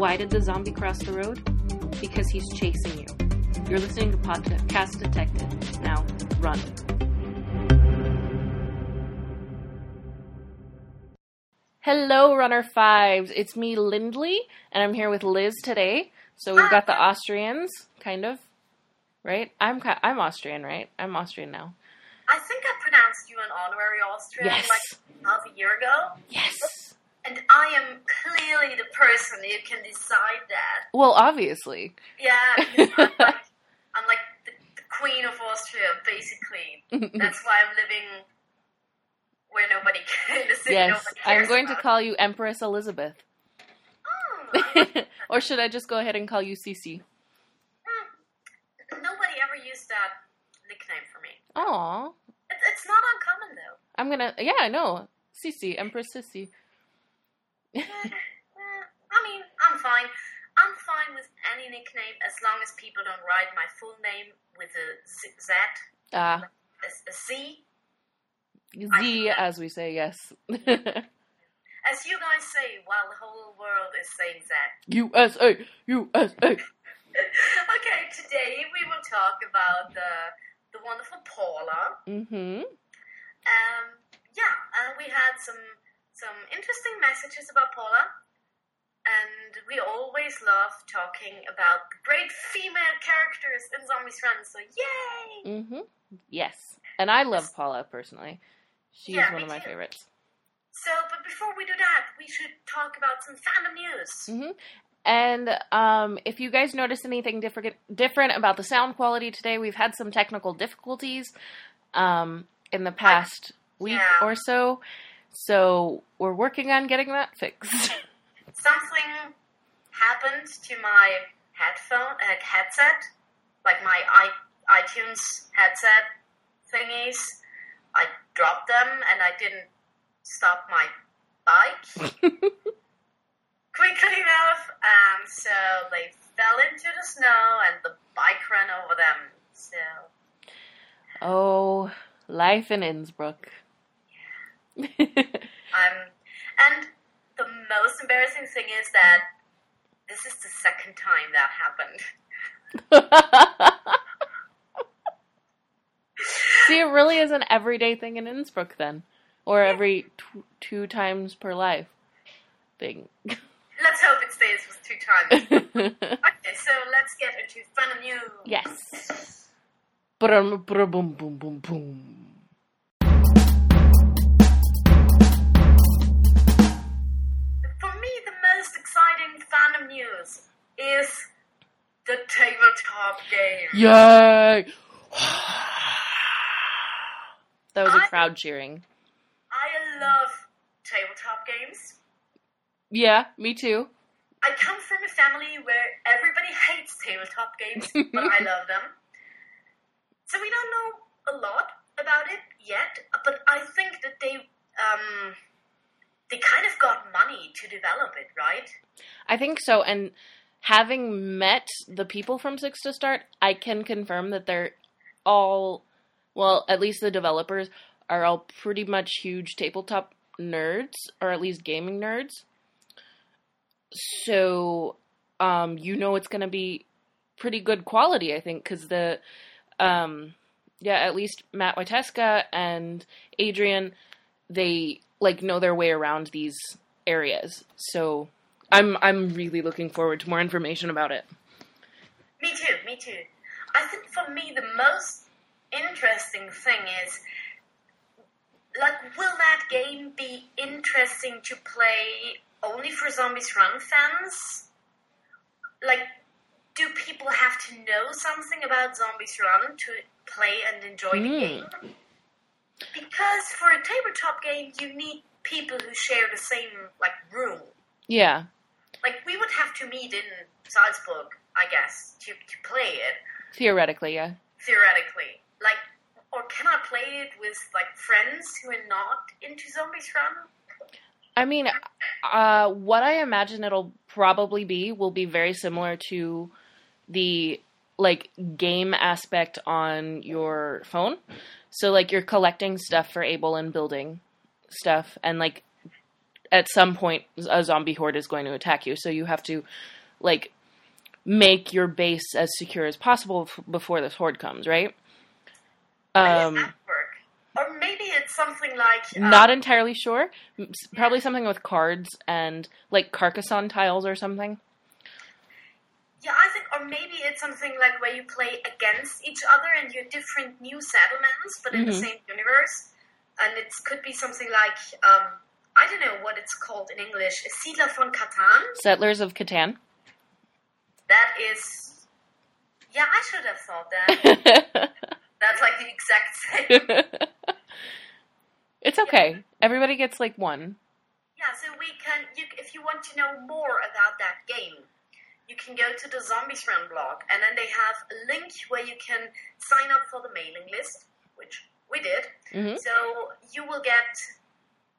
why did the zombie cross the road? Because he's chasing you. You're listening to Podcast Detective. Now, run. Hello, Runner Fives. It's me, Lindley, and I'm here with Liz today. So we've got the Austrians, kind of, right? I'm I'm Austrian, right? I'm Austrian now. I think I pronounced you an honorary Austrian Yes. like half a year ago. Yes. And I am clearly the person who can decide that. Well, obviously. Yeah, I'm like, I'm like the, the queen of Austria, basically. That's why I'm living where nobody can. In yes, I'm cares going to call you Empress Elizabeth. Oh, or should I just go ahead and call you Cece? hmm, nobody ever used that nickname for me. Aw. It, it's not uncommon though. I'm gonna, yeah, I know. Cece, Empress Sissy. I mean, I'm fine. I'm fine with any nickname as long as people don't write my full name with a Z, Z Ah, a, a C. Z, as we say, yes. As you guys say, while the whole world is saying Z. USA, USA. okay, today we will talk about the the wonderful Paula. Mm-hmm. Um, yeah, and we had some some interesting messages about Paula, and we always love talking about the great female characters in Zombies Run. So yay! Mm-hmm. Yes. And I love Paula personally. She's Yeah, one of my too. favorites. So, but before we do that, we should talk about some fandom news. Mm-hmm. And um, if you guys notice anything different different about the sound quality today, we've had some technical difficulties um, in the past week yeah. or so. So we're working on getting that fixed. Something happened to my headphone uh, headset, like my i iTunes headset thingies. I dropped them and I didn't stop my bike quickly enough, and so they fell into the snow and the bike ran over them. So oh, life in Innsbruck. Um, and the most embarrassing thing is that this is the second time that happened. See, it really is an everyday thing in Innsbruck then, or every t- two times per life thing. Let's hope it stays with two times. okay, so let's get into fandom news. yes. Brum, brum, boom, boom, boom, boom. Yay! that was a I- crowd cheering. I love tabletop games. Yeah, me too. I come from a family where everybody hates tabletop games, but I love them. So we don't know a lot about it yet, but I think that they um, they kind of got money to develop it, right? I think so. And having met the people from Six to Start, I can confirm that they're all, well, at least the developers are all pretty much huge tabletop nerds, or at least gaming nerds. So, um, you know it's going to be pretty good quality, I think, because the, um, yeah, at least Matt Wieteska and Adrian, they like know their way around these areas. So, I'm I'm really looking forward to more information about it. Me too, me too. I think for me the most interesting thing is like will that game be interesting to play only for Zombies Run fans? Like do people have to know something about Zombies Run to play and enjoy the Hmm. game? Because for a tabletop game you need people who share the same like room. Yeah. Like we would have to meet in Salzburg, I guess, to, to play it. Theoretically, yeah. theoretically. Like, or can I play it with like friends who are not into Zombies Run? I mean, uh, what I imagine it'll probably be will be very similar to the like game aspect on your phone. So like you're collecting stuff for Abel and building stuff and like at some point a zombie horde is going to attack you. So you have to like make your base as secure as possible f- before this horde comes, right? Um, that work? Or maybe it's something like uh, not entirely sure. S- Probably something with cards and like Carcassonne tiles or something. Yeah, I think, or maybe it's something like where you play against each other and you're different new settlements, but in the Mhm. same universe. And it could be something like, um, I don't know what it's called in English, Siedler von Catan. Settlers of Catan. That is, yeah, I should have thought that. That's like the exact same. it's okay. Everybody gets like one. Yeah, so we can. You, if you want to know more about that game, you can go to the Zombies Run blog, and then they have a link where you can sign up for the mailing list, which we did. hmm So you will get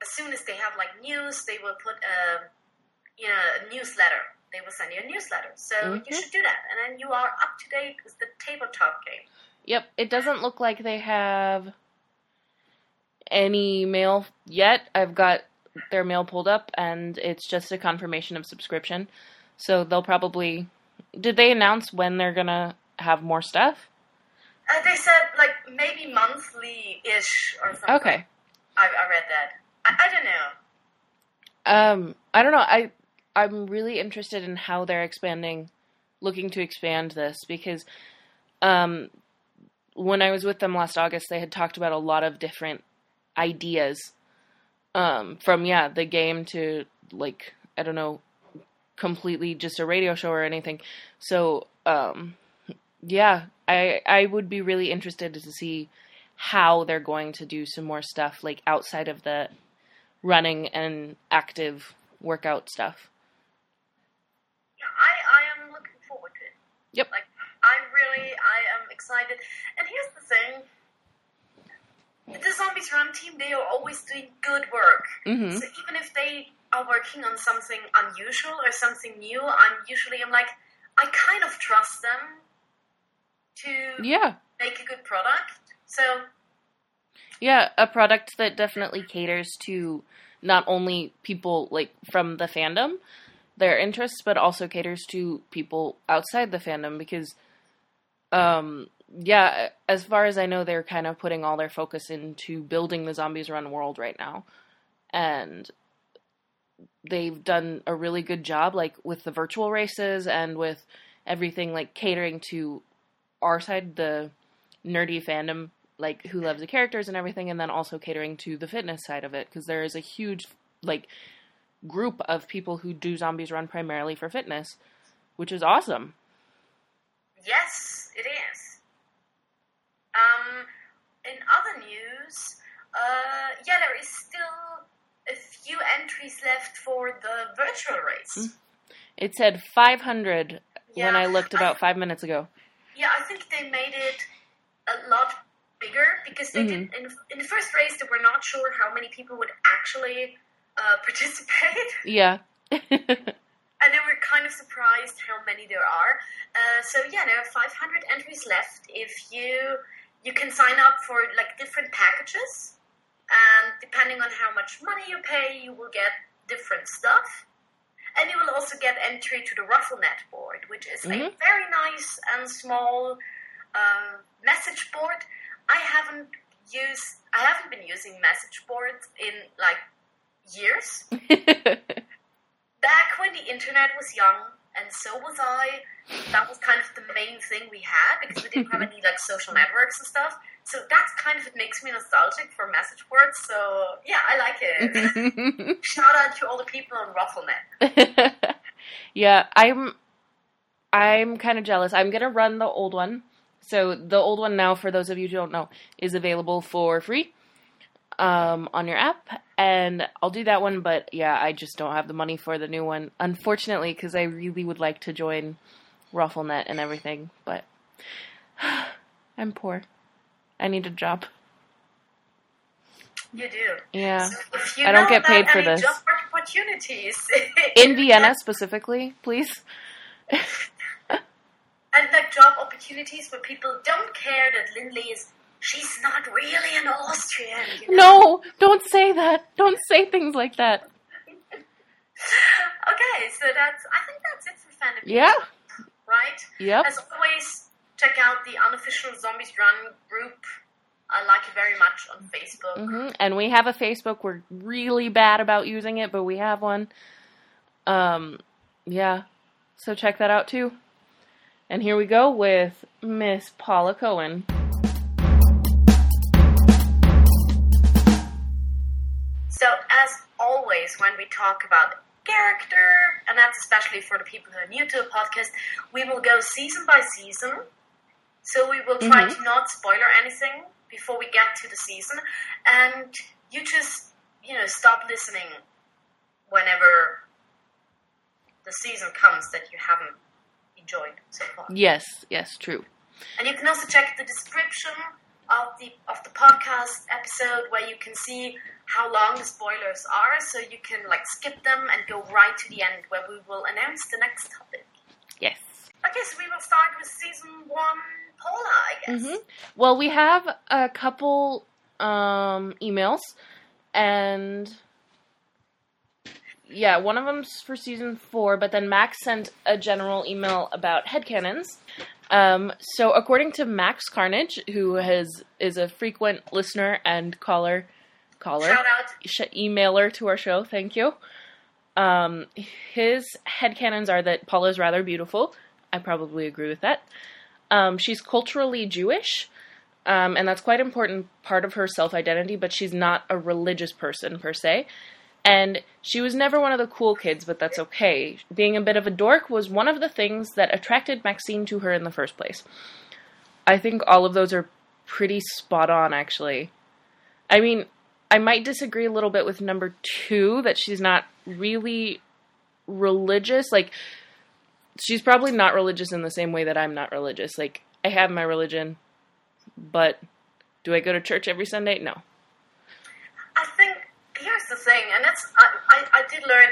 as soon as they have like news, they will put a you know a newsletter. They will send you a newsletter. So Mhm. you should do that, and then you are up to date with the tabletop game. Yep. It doesn't look like they have any mail yet. I've got their mail pulled up, and it's just a confirmation of subscription. So they'll probably. Did they announce when they're gonna have more stuff? Uh, they said like maybe monthly ish or something. Okay. I, I read that. I, I don't know. Um, I don't know. I I'm really interested in how they're expanding, looking to expand this because, um, when I was with them last August, they had talked about a lot of different ideas, um, from yeah the game to like I don't know, completely just a radio show or anything. So um, yeah, I I would be really interested to see how they're going to do some more stuff like outside of the running and active workout stuff. Yeah, I, I am looking forward to it. Yep. Like, I really, I am excited. And here's the thing. The Zombies Run team, they are always doing good work. hmm So even if they are working on something unusual or something new, I'm usually, I'm like, I kind of trust them to Yeah. make a good product. So, Yeah, a product that definitely caters to not only people like from the fandom, their interests, but also caters to people outside the fandom because um yeah, as far as I know they're kind of putting all their focus into building the Zombies Run world right now. And they've done a really good job like with the virtual races and with everything like catering to our side the nerdy fandom like who loves the characters and everything and then also catering to the fitness side of it because there is a huge like group of people who do zombies run primarily for fitness which is awesome yes, it is. Um, in other news, uh, yeah, there is still a few entries left for the virtual race. it said 500 when i looked about five minutes ago Yeah, I think they made it a lot bigger because they did in, in the first race they were not sure how many people would actually uh, participate, yeah and they were kind of surprised how many there are. Uh, so yeah, there are 500 entries left. If you you can sign up for like different packages, and depending on how much money you pay, you will get different stuff. And you will also get entry to the RuffleNet board, which is a Mhm. very nice and small um, message board. I haven't used, I haven't been using message boards in like years. Back when the internet was young, and so was I, that was kind of the main thing we had because we didn't have any like social networks and stuff. So that's kind of it makes me nostalgic for message boards. So yeah, I like it. Shout out to all the people on RuffleNet. yeah, I'm I'm kind of jealous. I'm going to run the old one. So the old one now for those of you who don't know is available for free um on your app and I'll do that one but yeah, I just don't have the money for the new one unfortunately cuz I really would like to join RuffleNet and everything, but I'm poor. I need a job. You do. Yeah. So you I don't get paid for this. Job opportunities In Vienna specifically, please. and like job opportunities where people don't care that Lindley is she's not really an Austrian. You know? No, don't say that. Don't say things like that. Okay, so that's I think that's it for fandom. Yeah. Right. Yep. As always, check out the unofficial Zombies Run group. I like it very much on Facebook. hmm And we have a Facebook. We're really bad about using it, but we have one. Um, yeah. So check that out too. And here we go with Miss Paula Cohen. So, as always, when we talk about character, and that's especially for the people who are new to the podcast, we will go season by season. So, we will try Mhm. to not spoiler anything before we get to the season. And you just, you know, stop listening whenever the season comes that you haven't enjoyed so far. Yes, yes, true. And you can also check the description of the of the podcast episode where you can see how long the spoilers are, so you can like skip them and go right to the end where we will announce the next topic. Yes. Okay, so we will start with season one, Paula, I guess. hmm Well, we have a couple um, emails, and yeah, one of them's for season four, but then Max sent a general email about headcanons. Um, so, according to Max Carnage, who has is a frequent listener and caller, caller, Shout out. sh- emailer to our show, thank you. Um, his headcanons are that Paula is rather beautiful. I probably agree with that. Um, she's culturally Jewish, um, and that's quite an important part of her self identity, but she's not a religious person per se. And she was never one of the cool kids, but that's okay. Being a bit of a dork was one of the things that attracted Maxine to her in the first place. I think all of those are pretty spot on, actually. I mean, I might disagree a little bit with number two that she's not really religious. Like, she's probably not religious in the same way that I'm not religious. Like, I have my religion, but do I go to church every Sunday? No. I think here's the thing, and that's I, I, I did learn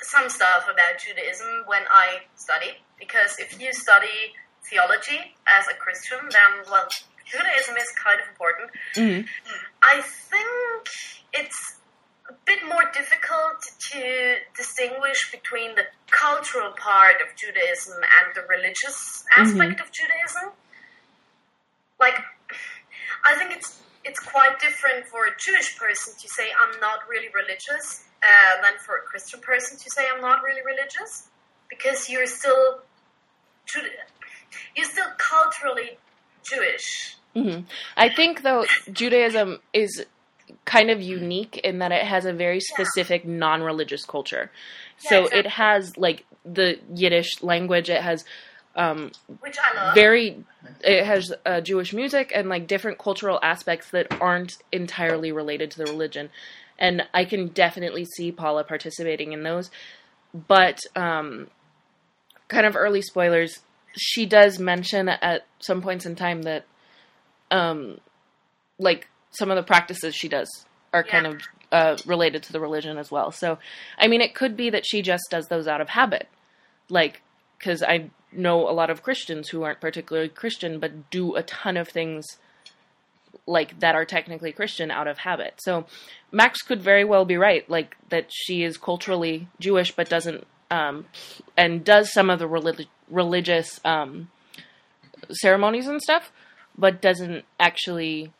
some stuff about Judaism when I studied because if you study theology as a Christian, then well, Judaism is kind of important. Mhm. I think it's a bit more difficult to distinguish between the cultural part of Judaism and the religious aspect of Judaism. Like, I think it's it's quite different for a Jewish person to say I'm not really religious uh, than for a Christian person to say I'm not really religious because you're still you're still culturally Jewish. hmm I think though Judaism is kind of unique in that it has a very specific non-religious culture. Yeah, So exactly. it has like the Yiddish language. It has um, which I love. very. It has uh, Jewish music and like different cultural aspects that aren't entirely related to the religion, and I can definitely see Paula participating in those. But um, kind of early spoilers. She does mention at some points in time that um, like some of the practices she does are kind of uh, related to the religion as well. So, I mean, it could be that she just does those out of habit, like because I know a lot of Christians who aren't particularly Christian but do a ton of things like that are technically Christian out of habit. So, Max could very well be right, like that she is culturally Jewish but doesn't um, and does some of the relig- religious um, ceremonies and stuff, but doesn't actually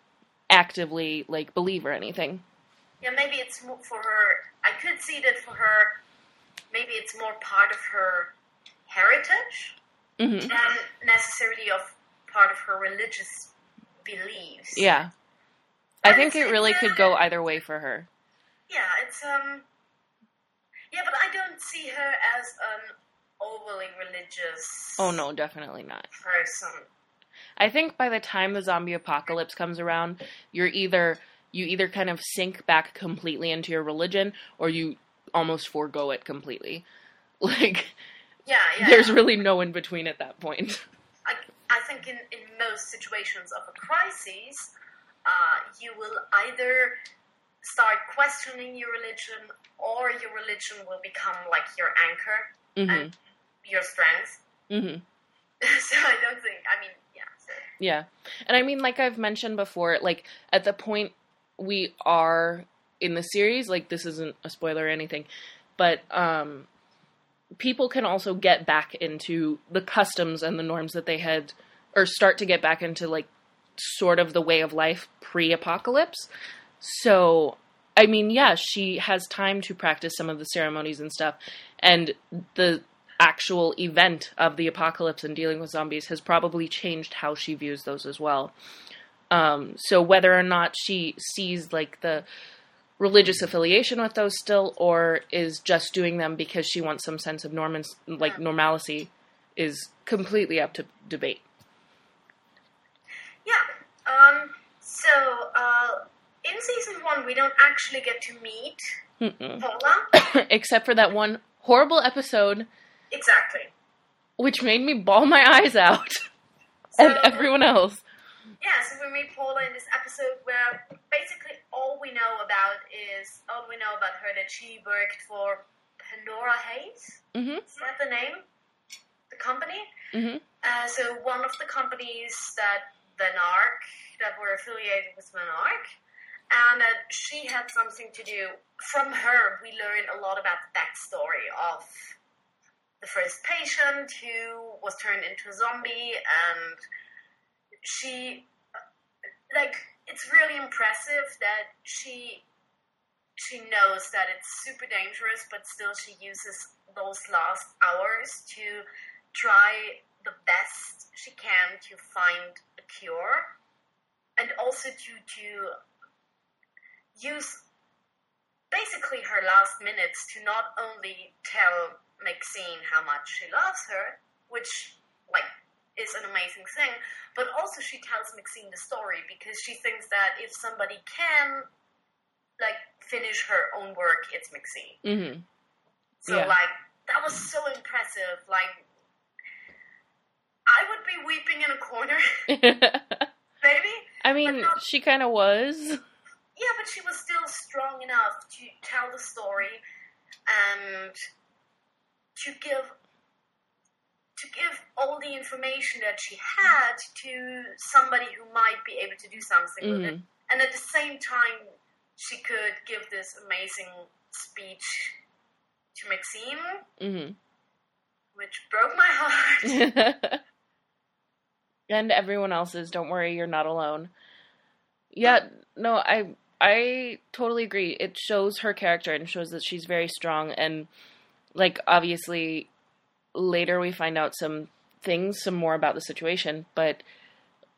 actively like believe or anything. Yeah, maybe it's for her. I could see that for her. Maybe it's more part of her heritage hmm than necessarily of part of her religious beliefs. Yeah, I think it really could go either way for her. Yeah, it's um. Yeah, but I don't see her as an overly religious. Oh no, definitely not. Person. I think by the time the zombie apocalypse comes around, you're either you either kind of sink back completely into your religion or you almost forego it completely. Like Yeah, yeah. there's really no in between at that point. I, I think in, in most situations of a crisis, uh, you will either start questioning your religion or your religion will become like your anchor Mhm. and your strength. Mhm. so I don't think, I mean, yeah. So. Yeah. And I mean, like I've mentioned before, like at the point we are in the series, like this isn't a spoiler or anything, but um people can also get back into the customs and the norms that they had, or start to get back into like sort of the way of life pre apocalypse. So, I mean, yeah, she has time to practice some of the ceremonies and stuff, and the actual event of the apocalypse and dealing with zombies has probably changed how she views those as well. Um, so whether or not she sees like the religious affiliation with those still, or is just doing them because she wants some sense of norm like normalcy, is completely up to debate. Yeah. Um. So, uh, in season one, we don't actually get to meet Mm-mm. Paula. except for that one horrible episode, exactly. which made me bawl my eyes out, and everyone else. Yeah, so we meet Paula in this episode where basically all we know about is all we know about her that she worked for Pandora Hayes. hmm Is that the name? The company? hmm Uh, so one of the companies that Ark that were affiliated with Van Ark, and that she had something to do. From her, we learn a lot about the backstory of the first patient who was turned into a zombie, and she, like, it's really impressive that she she knows that it's super dangerous, but still she uses those last hours to try the best she can to find a cure and also to to use basically her last minutes to not only tell Maxine how much she loves her, which like is an amazing thing, but also she tells Maxine the story because she thinks that if somebody can like finish her own work, it's Maxine. hmm So Yeah. like that was so impressive. Like I would be weeping in a corner, maybe. I mean, not- she kind of was. Yeah, but she was still strong enough to tell the story and to give to give all the information that she had to somebody who might be able to do something with it. Mhm. And at the same time she could give this amazing speech to Maxine, hmm which broke my heart. and everyone else's. Don't worry, you're not alone. Yeah, no, I I totally agree. It shows her character and shows that she's very strong and like obviously later we find out some things, some more about the situation, but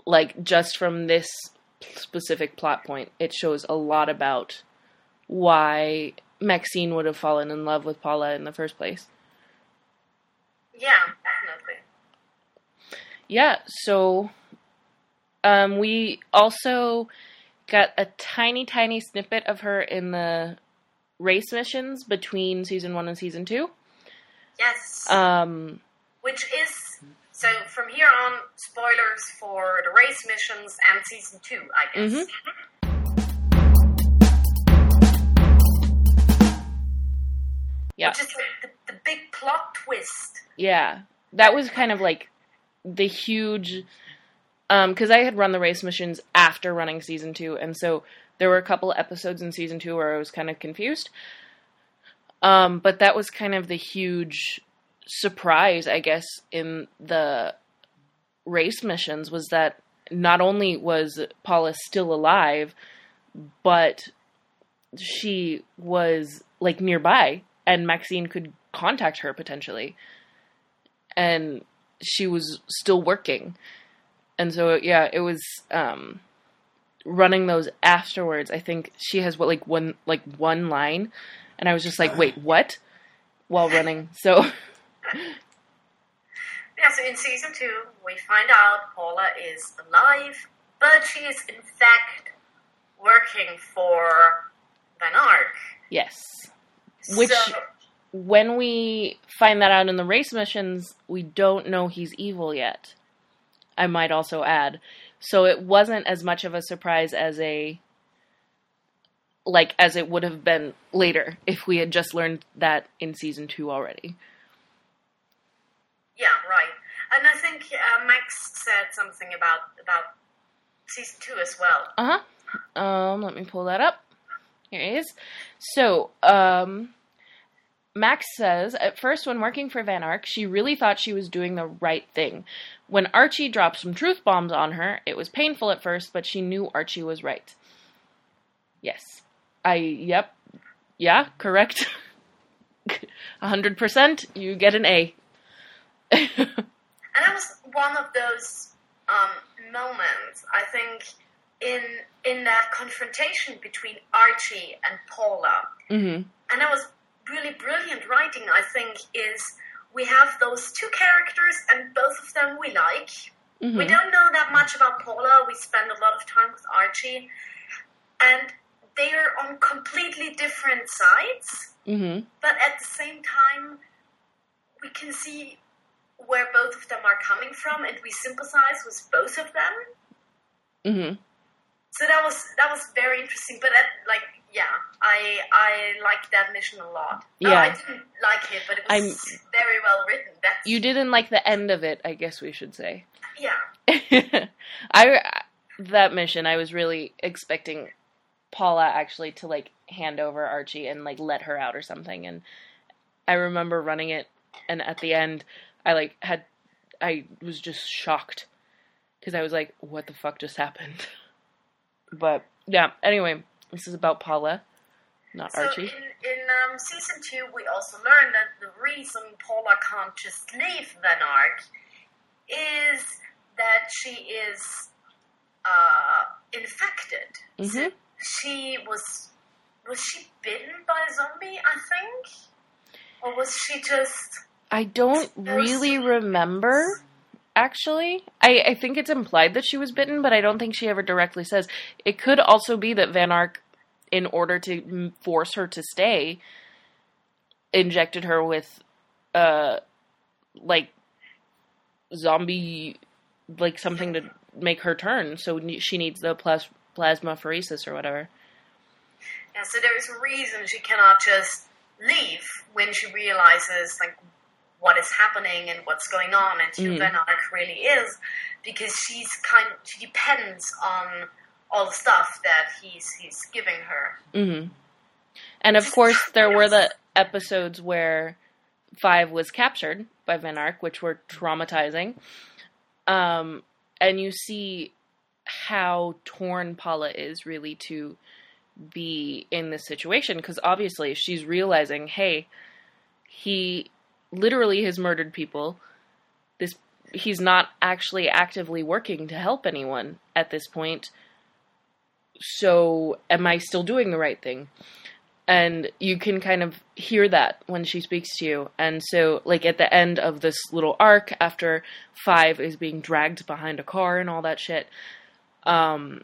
like just from this specific plot point, it shows a lot about why Maxine would have fallen in love with Paula in the first place. yeah, definitely. Yeah, so um, we also got a tiny, tiny snippet of her in the race missions between season one and season two. Yes. Um, which is so from here on spoilers for the race missions and season two i guess Mhm. yeah, which is like the, the big plot twist yeah, that was kind of like the huge. Because I had run the race missions after running season two, and so there were a couple episodes in season two where I was kind of confused. Um, but that was kind of the huge surprise, I guess, in the race missions was that not only was Paula still alive, but she was like nearby, and Maxine could contact her potentially, and she was still working, and so yeah, it was um, running those afterwards. I think she has what like one like one line, and I was just like, wait, what? While running, so yeah so in season two we find out paula is alive but she is in fact working for van ark yes. Which so, when we find that out in the race missions, we don't know he's evil yet. I might also add. So it wasn't as much of a surprise as a like as it would have been later if we had just learned that in season 2 already. yeah right and i think uh, max said something about about season two as well Uh-huh. Um let me pull that up. Here it is. So, um Max says at first, when working for Van Ark, she really thought she was doing the right thing. When Archie dropped some truth bombs on her, it was painful at first, but she knew Archie was right. Yes. I, yep. Yeah, correct. 100%, you get an A. And that was one of those um, moments, I think, in in that confrontation between Archie and Paula. hmm And that was really brilliant writing, I think, is we have those two characters and both of them we like. hmm We don't know that much about Paula. We spend a lot of time with Archie. And they are on completely different sides. hmm but at the same time, we can see where both of them are coming from, and we sympathize with both of them. hmm So that was that was very interesting. But at, like, yeah, I I liked that mission a lot. No, Yeah. I didn't like it, but it was I'm- very well written. That's You didn't like the end of it, I guess we should say. yeah. I that mission I was really expecting Paula actually to like hand over Archie and like let her out or something and I remember running it and at the end I like had I was just shocked cuz I was like what the fuck just happened. But yeah, anyway, this is about Paula, not So Archie. in in um, season two, we also learned that the reason Paula can't just leave Van Ark is that she is uh, infected. Mhm. She was was she bitten by a zombie? I think, or was she just? I don't really remember actually. I, I think it's implied that she was bitten, but I don't think she ever directly says. It could also be that Van Ark, in order to force her to stay, injected her with, uh, like, zombie, like something to make her turn. So she needs the plas- plasmapheresis or whatever. Yeah, so there is a reason she cannot just leave when she realizes like what is happening and what's going on and who. Van Ark really is, because she's kind she depends on all the stuff that he's he's giving her. Mm-hmm. And of course, there were the episodes where Five was captured by Van Ark, which were traumatizing. Um, and you see how torn Paula is really to be in this situation because obviously she's realizing, hey, he literally has murdered people. This he's not actually actively working to help anyone at this point. So, am I still doing the right thing? And you can kind of hear that when she speaks to you. And so, like at the end of this little arc, after Five is being dragged behind a car and all that shit, um,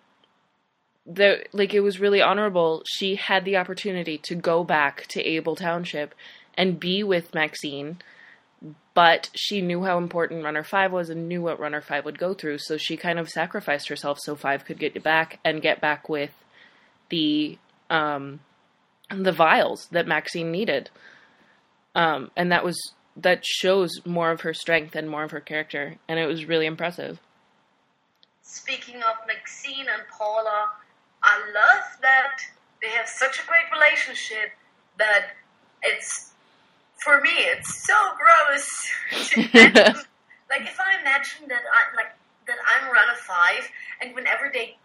the like it was really honorable. She had the opportunity to go back to Abel Township and be with Maxine, but she knew how important Runner Five was and knew what Runner Five would go through. So she kind of sacrificed herself so Five could get back and get back with the um, the vials that Maxine needed. Um, and that was that shows more of her strength and more of her character, and it was really impressive. Speaking of Maxine and Paula, I love that they have such a great relationship that it's for me it's so gross imagine. like if I imagine that I like that I'm Runner Five and whenever they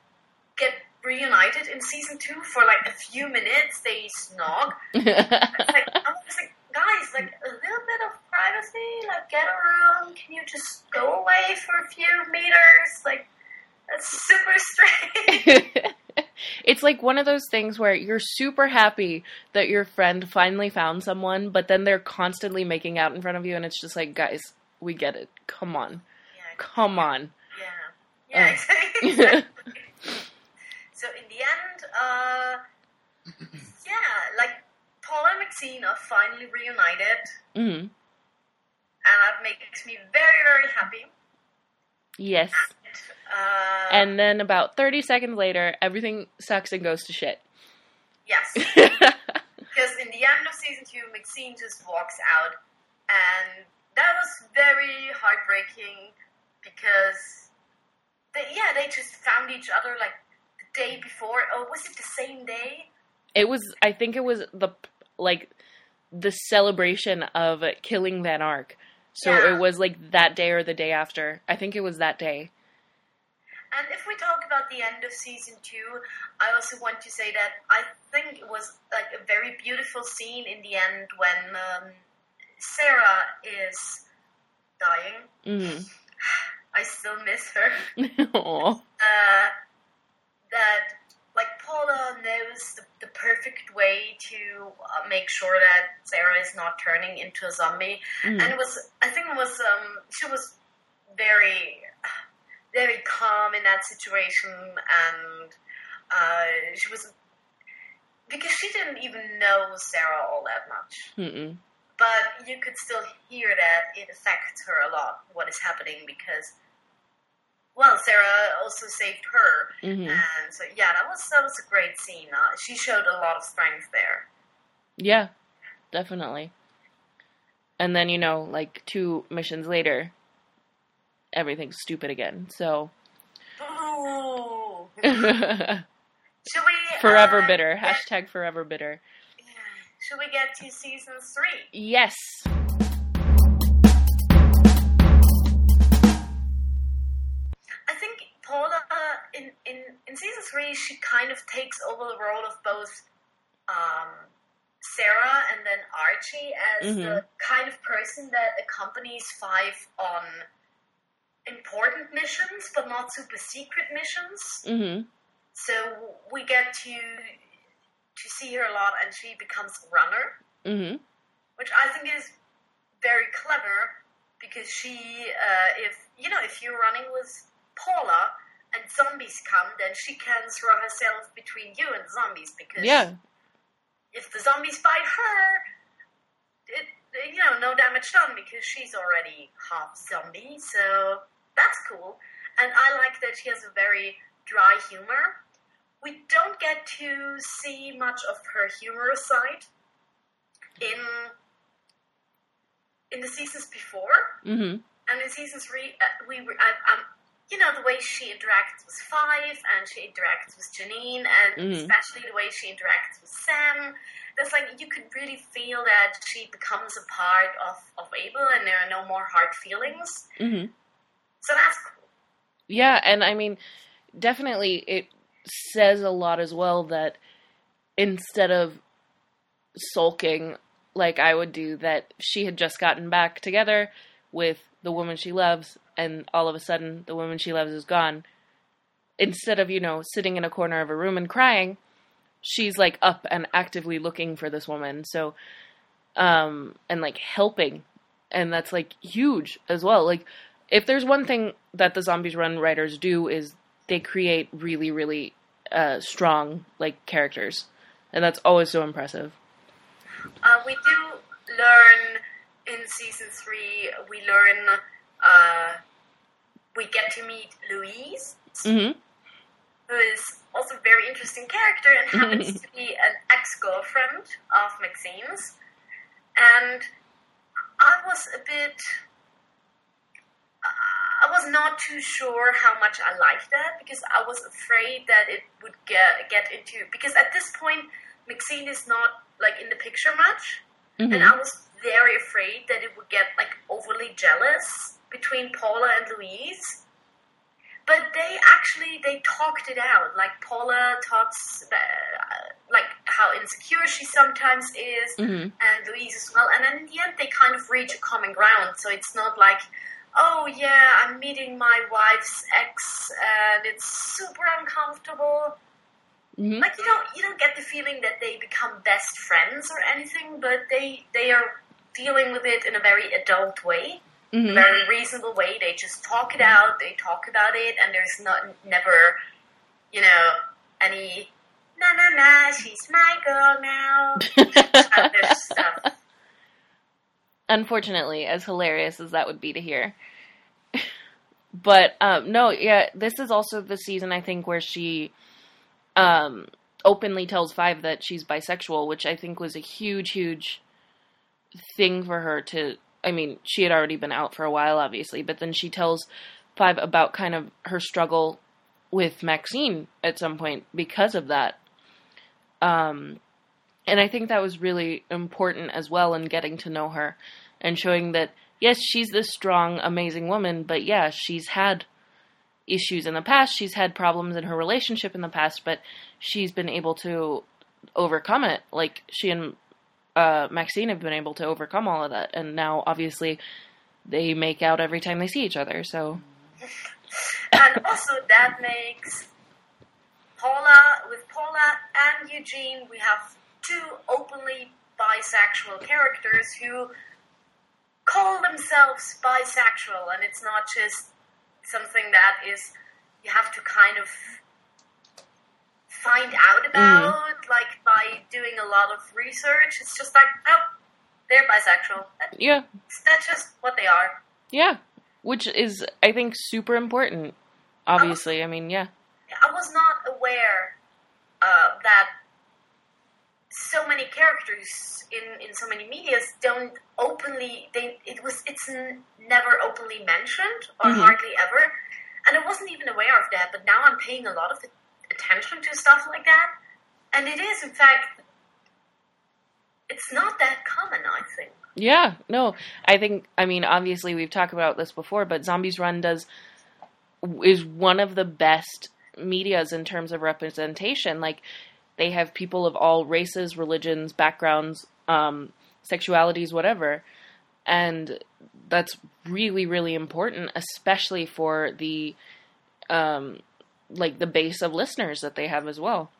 get reunited in season two for like a few minutes they snog. It's like I'm was like guys, like a little bit of privacy, like get a room, can you just go away for a few meters? Like that's super strange. it's like one of those things where you're super happy that your friend finally found someone, but then they're constantly making out in front of you, and it's just like, guys, we get it. Come on. yeah, Come on. yeah, yeah, Oh. exactly. exactly. so in the end, uh, yeah, like Paul and Maxine are finally reunited, Mm-hmm. and that makes me very, very happy. Yes. Uh, And then about 30 seconds later, everything sucks and goes to shit. yes, because in the end of season two, Maxine just walks out, and that was very heartbreaking because they, yeah, they just found each other like the day before. Or was it the same day? it was, I think it was the, like, the celebration of killing Van Ark. So Yeah. it was like that day or the day after. I think it was that day. And if we talk about the end of season two, I also want to say that I think it was like a very beautiful scene in the end when um, Sarah is dying. Mm. I still miss her. Aw. Uh, that like Paula knows the, the perfect way to uh, make sure that Sarah is not turning into a zombie, Mhm. and it was I think it was um she was very very calm in that situation, and uh, she was because she didn't even know Sarah all that much, Mm-mm. but you could still hear that it affects her a lot what is happening because. Well, Sarah also saved her, Mhm. and so yeah, that was that was a great scene. Uh, she showed a lot of strength there. Yeah, definitely. And then, you know, like two missions later, everything's stupid again. So, forever Should we uh, bitter. get- Hashtag forever bitter. Should we get to season three? Yes. I think Paula in in in season three she kind of takes over the role of both um, Sarah and then Archie as the kind of person that accompanies Five on important missions, but not super secret missions. hmm So we get to to see her a lot, and she becomes a runner. hmm which I think is very clever because she, uh, if you know, if you're running with Paula and zombies come, then she can throw herself between you and zombies because Yeah. If the zombies bite her, it you know no damage done because she's already half zombie. So that's cool, and I like that she has a very dry humor. We don't get to see much of her humorous side in in the seasons before, hmm and in season three, uh, we were, I, um, you know, the way she interacts with Five, and she interacts with Janine, and Mhm. especially the way she interacts with Sam. That's like you could really feel that she becomes a part of of Abel, and there are no more hard feelings. hmm So that's cool. Yeah, and I mean, definitely it says a lot as well that instead of sulking like I would do, that she had just gotten back together with the woman she loves, and all of a sudden the woman she loves is gone. Instead of, you know, sitting in a corner of a room and crying, she's like up and actively looking for this woman. So, um, and like helping. And that's like huge as well. Like, if there's one thing that the Zombies Run writers do is they create really, really uh, strong like characters, and that's always so impressive. Uh, we do learn in season three. We learn. Uh, we get to meet Louise, hmm who is also a very interesting character and happens to be an ex-girlfriend of Maxine's. And I was a bit. I was not too sure how much I liked that because I was afraid that it would get get into because at this point Maxine is not like in the picture much, hmm and I was very afraid that it would get like overly jealous between Paula and Louise. But they actually they talked it out. Like Paula talks uh, like how insecure she sometimes is, hmm and Louise as well. And then in the end, they kind of reach a common ground. So it's not like, oh yeah, I'm meeting my wife's ex, and it's super uncomfortable. hmm Like you don't you don't get the feeling that they become best friends or anything, but they they are dealing with it in a very adult way, hmm very reasonable way. They just talk it out. They talk about it, and there's not never, you know, any. Na na na, she's my girl now. Stuff. Unfortunately, as hilarious as that would be to hear. but um, no, yeah, this is also the season I think where she um, openly tells Five that she's bisexual, which I think was a huge, huge thing for her to. I mean, she had already been out for a while, obviously, but then she tells Five about kind of her struggle with Maxine at some point because of that. Um, And I think that was really important as well in getting to know her and showing that yes, she's this strong, amazing woman, but yeah, she's had issues in the past, she's had problems in her relationship in the past, but she's been able to overcome it. Like she and uh, Maxine have been able to overcome all of that, and now obviously they make out every time they see each other. So and also that makes Paula with Paula and Eugene, we have two openly bisexual characters who call themselves bisexual, and it's not just something that is you have to kind of find out about, mm. like by doing a lot of research. It's just like, oh, they're bisexual. yeah, that's just what they are. Yeah, which is I think super important. Obviously, I, was, I mean, yeah. I was not aware uh, that so many characters in, in so many medias don't openly they it was it's n- never openly mentioned or mm-hmm. hardly ever and I wasn't even aware of that but now I'm paying a lot of attention to stuff like that. And it is in fact it's not that common I think. Yeah no I think I mean obviously we've talked about this before but Zombies Run does is one of the best medias in terms of representation. Like they have people of all races, religions, backgrounds, um, sexualities, whatever. And that's really, really important, especially for the um, like the base of listeners that they have as well.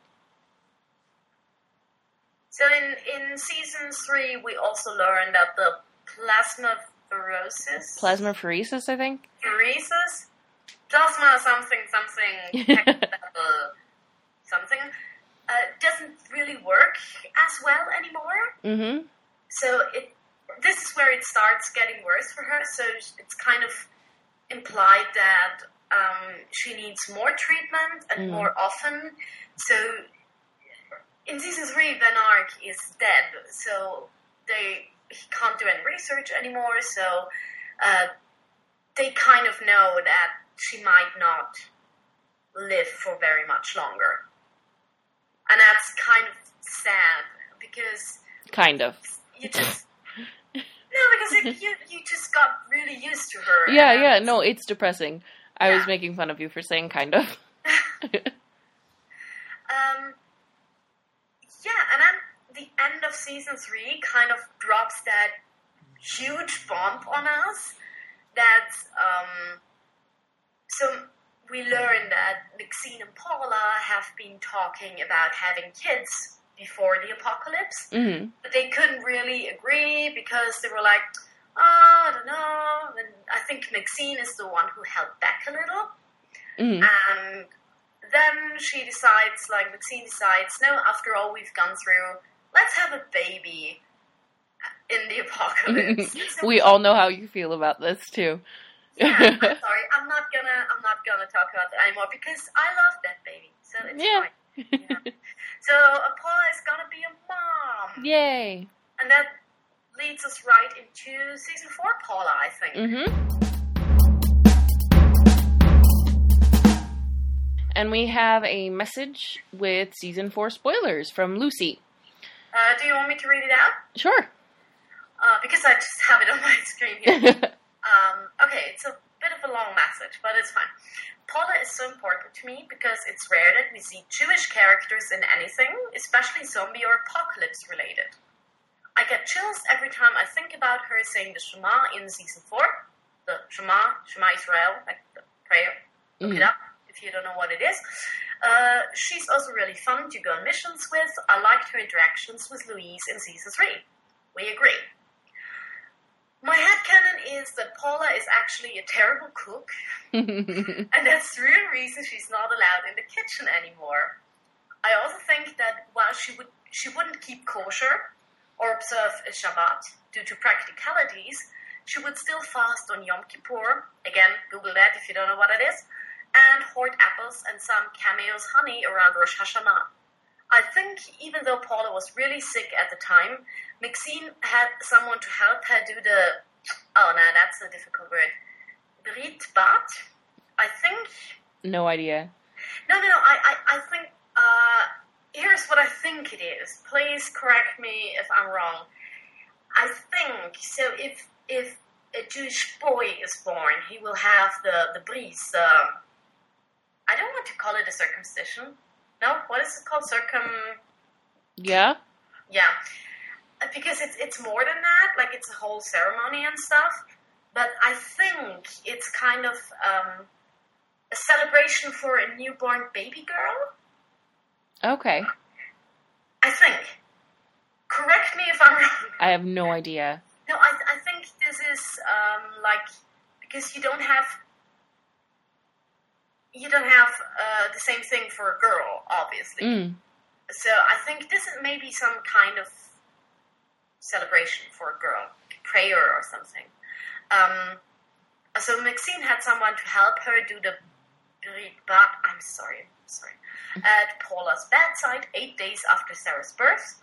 So in in season three, we also learned that the plasma pherosis, plasmapheresis, I think. Pheresis, plasma something something something uh, doesn't really work as well anymore. Mm-hmm. So it this is where it starts getting worse for her. So it's kind of implied that um, she needs more treatment and mm. more often. So in season three, Van Ark is dead. So they he can't do any research anymore. So uh, they kind of know that she might not live for very much longer and that's kind of sad because kind of you just no because it, you you just got really used to her. Yeah, yeah. No, it's depressing. I yeah. was making fun of you for saying kind of. um. Yeah, and then the end of season three kind of drops that huge bomb on us. That um. So we learn that Maxine and Paula have been talking about having kids before the apocalypse, mm-hmm. but they couldn't really agree because they were like, oh, I don't know. And I think Maxine is the one who held back a little. Mm-hmm. And then she decides, like, Maxine decides, no, after all we've gone through, let's have a baby in the apocalypse. we all know how you feel about this, too. Yeah, I'm sorry. I'm not gonna. I'm not gonna talk about that anymore because I love that baby. So it's yeah. fine. Yeah. so Paula is gonna be a mom. Yay! And that leads us right into season four, Paula. I think. Mm-hmm. And we have a message with season four spoilers from Lucy. Uh, do you want me to read it out? Sure. Uh, because I just have it on my screen here. Um, okay, it's a bit of a long message, but it's fine. Paula is so important to me because it's rare that we see Jewish characters in anything, especially zombie or apocalypse related. I get chills every time I think about her saying the Shema in season 4, the Shema, Shema Israel, like the prayer. Look mm. it up if you don't know what it is. Uh, she's also really fun to go on missions with. I liked her interactions with Louise in season 3. We agree. My headcanon is that Paula is actually a terrible cook, and that's the real reason she's not allowed in the kitchen anymore. I also think that while she would she wouldn't keep kosher or observe a Shabbat due to practicalities, she would still fast on Yom Kippur. Again, Google that if you don't know what it is. And hoard apples and some cameos honey around Rosh Hashanah. I think even though Paula was really sick at the time, Maxine had someone to help her do the. Oh no, that's a difficult word. Brit Bat, I think. No idea. No, no, no. I, I, I think uh, here's what I think it is. Please correct me if I'm wrong. I think so. If if a Jewish boy is born, he will have the the bris. The I don't want to call it a circumcision. No, what is it called? Circum. Yeah. Yeah, Uh, because it's it's more than that. Like it's a whole ceremony and stuff. But I think it's kind of um, a celebration for a newborn baby girl. Okay. I think. Correct me if I'm wrong. I have no idea. No, I, I think this is um, like because you don't have you don't have uh, the same thing for a girl, obviously. Mm. So I think this is maybe some kind of celebration for a girl, prayer or something. Um, so Maxine had someone to help her do the but I'm sorry, sorry. At Paula's bedside, eight days after Sarah's birth.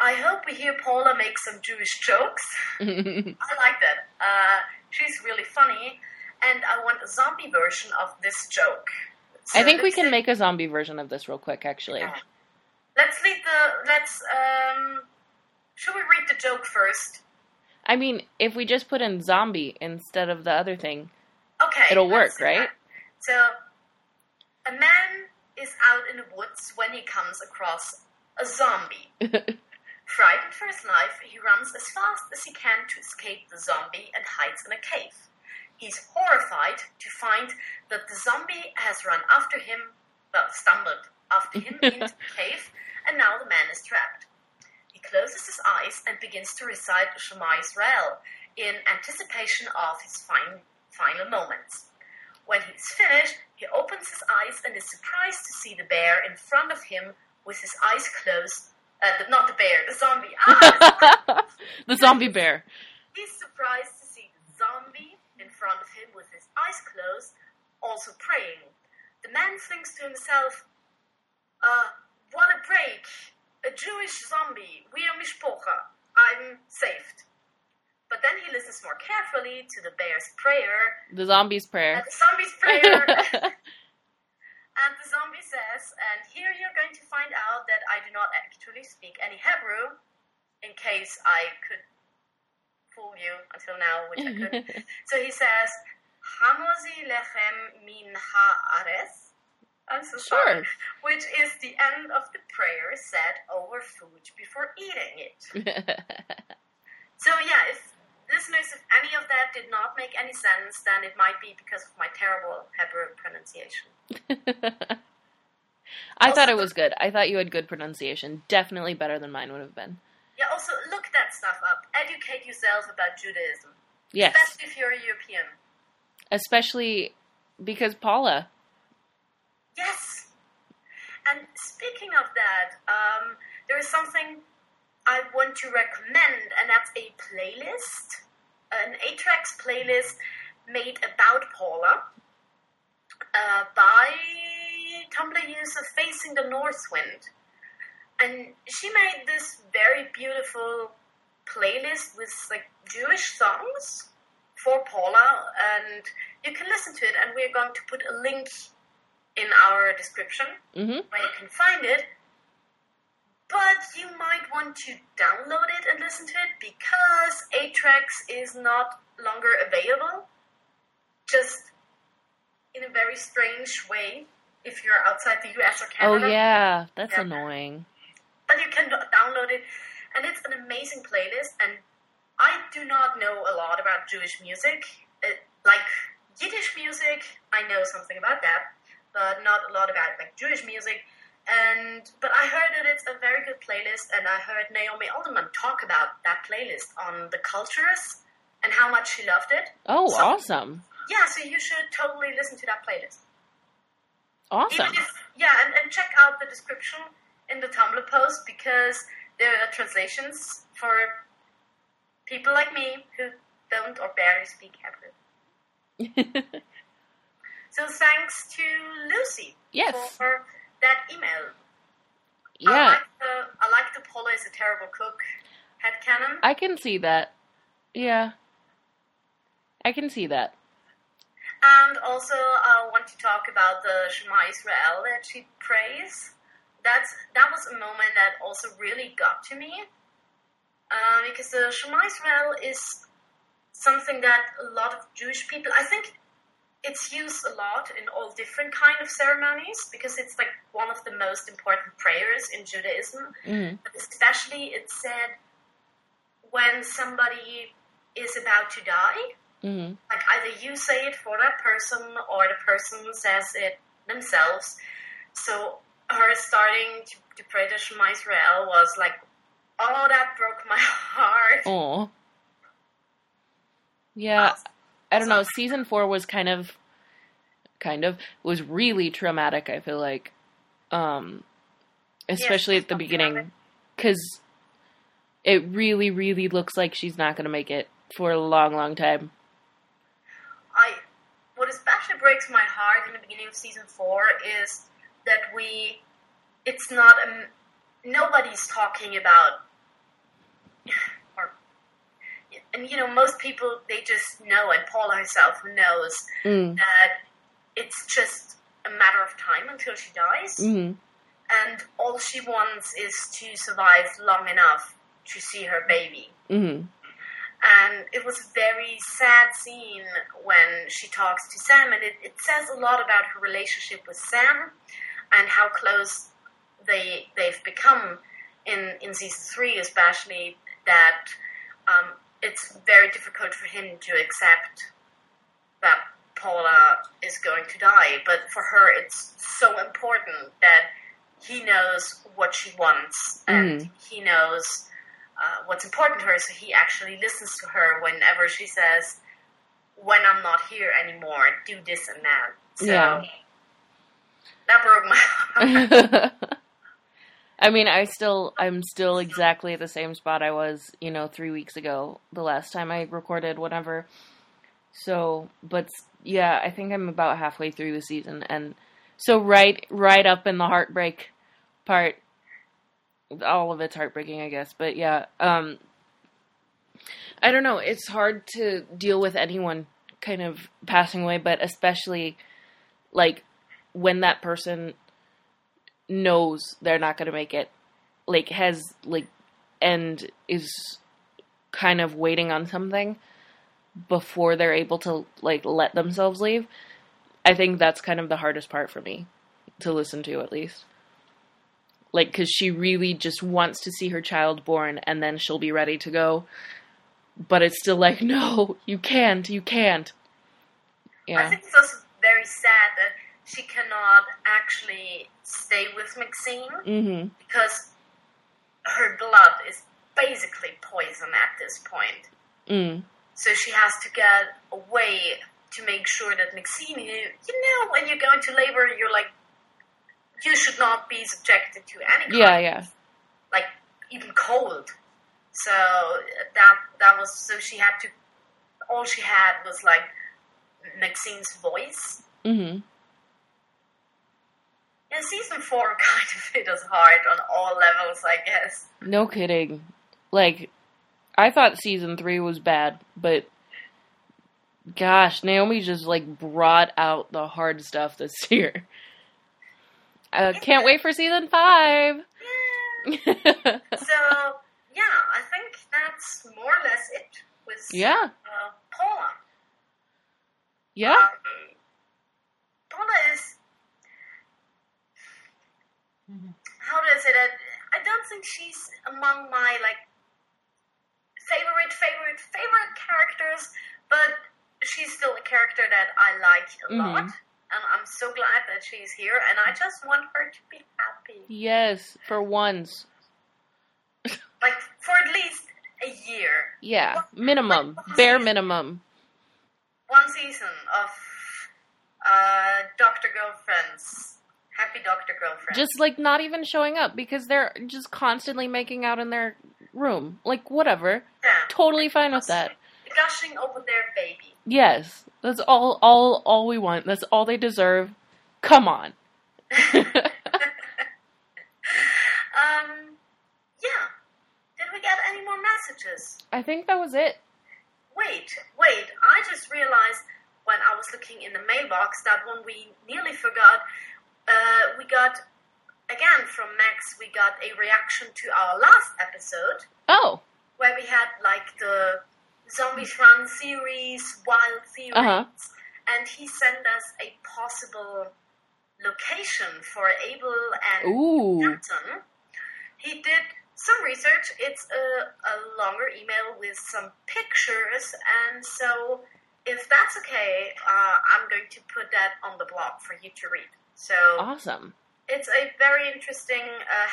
I hope we hear Paula make some Jewish jokes. I like that. Uh, she's really funny, and I want a zombie version of this joke. I think we can make a zombie version of this real quick, actually. Yeah. Let's leave the. Let's. Um, should we read the joke first? I mean, if we just put in zombie instead of the other thing, Okay. It'll work, right? that. So, a man is out in the woods when he comes across a zombie. Frightened for his life, he runs as fast as he can to escape the zombie and hides in a cave. He's horrified to find that the zombie has run after him, well, stumbled after him into the cave, and now the man is trapped. He closes his eyes and begins to recite Shema Israel in anticipation of his fin- final moments. When he's finished, he opens his eyes and is surprised to see the bear in front of him with his eyes closed. Uh, the, not the bear, the zombie. Ah, the zombie bear. He's surprised to see the zombie in front of him with his eyes closed, also praying. The man thinks to himself, uh, what a break! A Jewish zombie, we are mishpocha. I'm saved. But then he listens more carefully to the bear's prayer, The zombie's and prayer. the zombie's prayer, and the zombie says, and here you're going to find out that I do not actually speak any Hebrew, in case I could fool you until now, which I couldn't. so he says, Hamotzi lechem min haaretz. I'm so sorry. Sure. Which is the end of the prayer said over food before eating it. So yeah, if listeners, if any of that did not make any sense, then it might be because of my terrible Hebrew pronunciation. I thought it was good. I thought you had good pronunciation. Definitely better than mine would have been. Yeah, also look that stuff up. Educate yourself about Judaism. Yes. Especially if you're a European. Especially because Paula. Yes. And speaking of that, um, there is something I want to recommend, and that's a playlist, an 8tracks playlist made about Paula uh, by Tumblr user Facing the North Wind. And she made this very beautiful playlist with like Jewish songs for Paula, and you can listen to it. And we're going to put a link in our description hmm where you can find it. But you might want to download it and listen to it because 8tracks is not longer available. Just in a very strange way if you're outside the US or Canada. Oh yeah, that's Yeah. annoying. But you can download it, and it's an amazing playlist. And I do not know a lot about Jewish music, uh, like Yiddish music. I know something about that, but not a lot about like Jewish music. And but I heard that it's a very good playlist, and I heard Naomi Alderman talk about that playlist on the cultures and how much she loved it. Oh, So- awesome. Yeah, so you should totally listen to that playlist. Awesome. If, yeah, and, and check out the description in the Tumblr post because there are translations for people like me who don't or barely speak Hebrew. So thanks to Lucy yes. for that email. I Yeah. like the I like the Paula is a terrible cook headcanon. I can see that. Yeah. I can see that. And also, I want to talk about the Shema Israel that she prays that's that was a moment that also really got to me uh, because the Shema Israel is something that a lot of Jewish people, I think, it's used a lot in all different kind of ceremonies because it's like one of the most important prayers in Judaism. Mm-hmm. But especially, it's said when somebody is about to die. Mm-hmm. Like either you say it for that person or the person says it themselves. So her starting to, to pray the Shema Israel was like, oh, that broke my heart. Oh. Yeah, I don't know. Season four was kind of, kind of was really traumatic. I feel like, um, especially at the beginning, because it really, really looks like she's not going to make it for a long, long time. I what especially breaks my heart in the beginning of season four is that we it's not um, nobody's talking about and you know most people they just know and Paula herself knows Mm. that it's just a matter of time until she dies. Hmm and all she wants is to survive long enough to see her baby. Hmm and it was a very sad scene when she talks to Sam, and it, it says a lot about her relationship with Sam and how close they they've become in in season three, especially that um, it's very difficult for him to accept that Paula is going to die, but for her it's so important that he knows what she wants and Mhm. he knows uh, what's important to her, so he actually listens to her whenever she says, "When I'm not here anymore, do this and that." So Yeah. that broke my heart. I mean, I still, I'm still exactly at the same spot I was, you know, three weeks ago, the last time I recorded, whatever. So, but yeah, I think I'm about halfway through the season, and so right, right up in the heartbreak part. All of it's heartbreaking, I guess, but yeah, um, I don't know. It's hard to deal with anyone kind of passing away, but especially like when that person knows they're not going to make it like has like and is kind of waiting on something before they're able to like let themselves leave i think that's kind of the hardest part for me to listen to at least. Like cuz she really just wants to see her child born and then she'll be ready to go but it's still like no you can't you can't. Yeah. I think it's also very sad that she cannot actually stay with Maxine mhm because her blood is basically poison at this point. mm So she has to get away to make sure that Maxine, you, you know, when you go into labor, you're like, you should not be subjected to any yeah yeah like even cold. So that that was so she had to. All she had was like Maxine's voice. mhm Yeah, season four kind of hit us hard on all levels, I guess. No kidding. Like, I thought season three was bad, but gosh, Naomi just like brought out the hard stuff this year. Uh, can't wait for season five. Yeah. So yeah, I think that's more or less it with yeah, uh, Paula. yeah, Um, Paula is. How do I say that? I don't think she's among my like favorite, favorite, favorite characters, but she's still a character that I like a lot, Mhm. and I'm so glad that she's here, and I just want her to be happy, yes, for once. like for at least a year, Yeah, minimum, bare minimum. one season of uh, Doctor Girlfriends, happy Doctor Girlfriends. Just like not even showing up because they're just constantly making out in their room. Like, whatever. yeah. Totally fine with that. gushing over their baby. Yes, that's all, all, all we want. That's all they deserve. Come on. um, yeah. Did we get any more messages? I think that was it. Wait, wait. I just realized when I was looking in the mailbox that one we nearly forgot. Uh, we got again from Max, we got a reaction to our last episode Oh. where we had like the Zombies Run series, Wild series, Uh-huh. and he sent us a possible location for Abel and Ooh. Captain. He did some research. It's a, a longer email with some pictures, and so if that's okay, uh, I'm going to put that on the blog for you to read. So Awesome. it's a very interesting uh,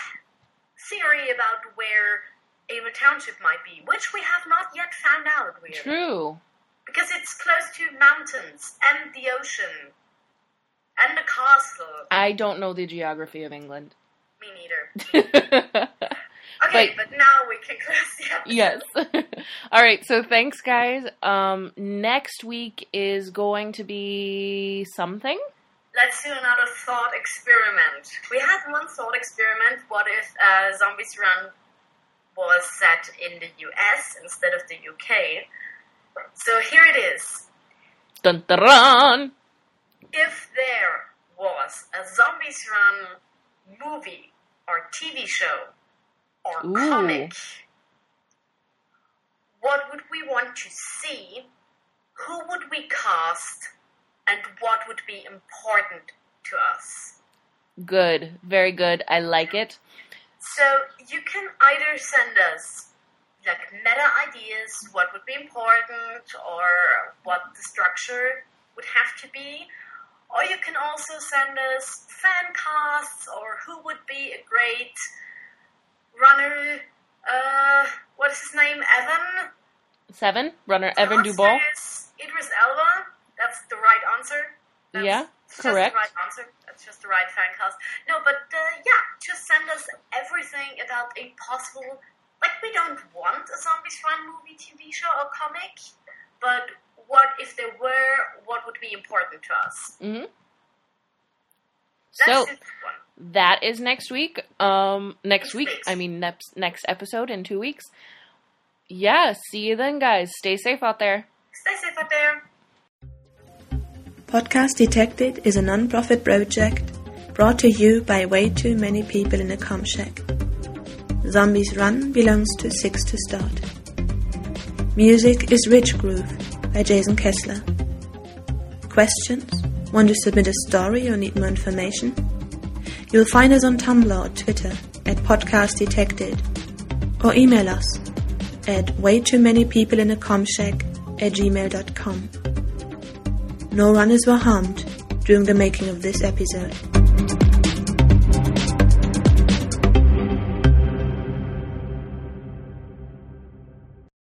theory about where Abel Township might be, which we have not yet found out. Really, True. because it's close to mountains and the ocean and the castle. I don't know the geography of England. Me neither. Okay, But- but, now we can close the episode. yes. All right. So thanks, guys. Um, next week is going to be something. Let's do another thought experiment. We had one thought experiment. What if uh, Zombies Run was set in the US instead of the UK? So here it is. Dun dun. run. If there was a Zombies Run movie or TV show or Ooh. comic, what would we want to see? Who would we cast? And what would be important to us? Good. Very good. I like it. So you can either send us like meta ideas, what would be important, or what the structure would have to be, or you can also send us fan casts or who would be a great runner. Uh, what is his name? Evan. Seven. Runner Evan Dubois. Dubal. answer is Idris Elba. That's the right answer. That's Yeah, just correct. the right answer. That's just the right fan cast. No, but uh, yeah, just send us everything about a possible. Like, we don't want a Zombies Run movie, TV show, or comic, but what if there were? What would be important to us? hmm That's So that is next week. Um, next week. I mean, next next episode in two weeks. Yeah. See you then, guys. Stay safe out there. Stay safe out there. Podcast Detected is a non-profit project brought to you by way too many people in a com shack. Zombies Run belongs to Six to Start. Music is Rich Groove by Jason Kessler. Questions? Want to submit a story or need more information? You'll find us on Tumblr or Twitter at Podcast Detected or email us at way too many people in a com shack at gmail.com. No runners were harmed during the making of this episode.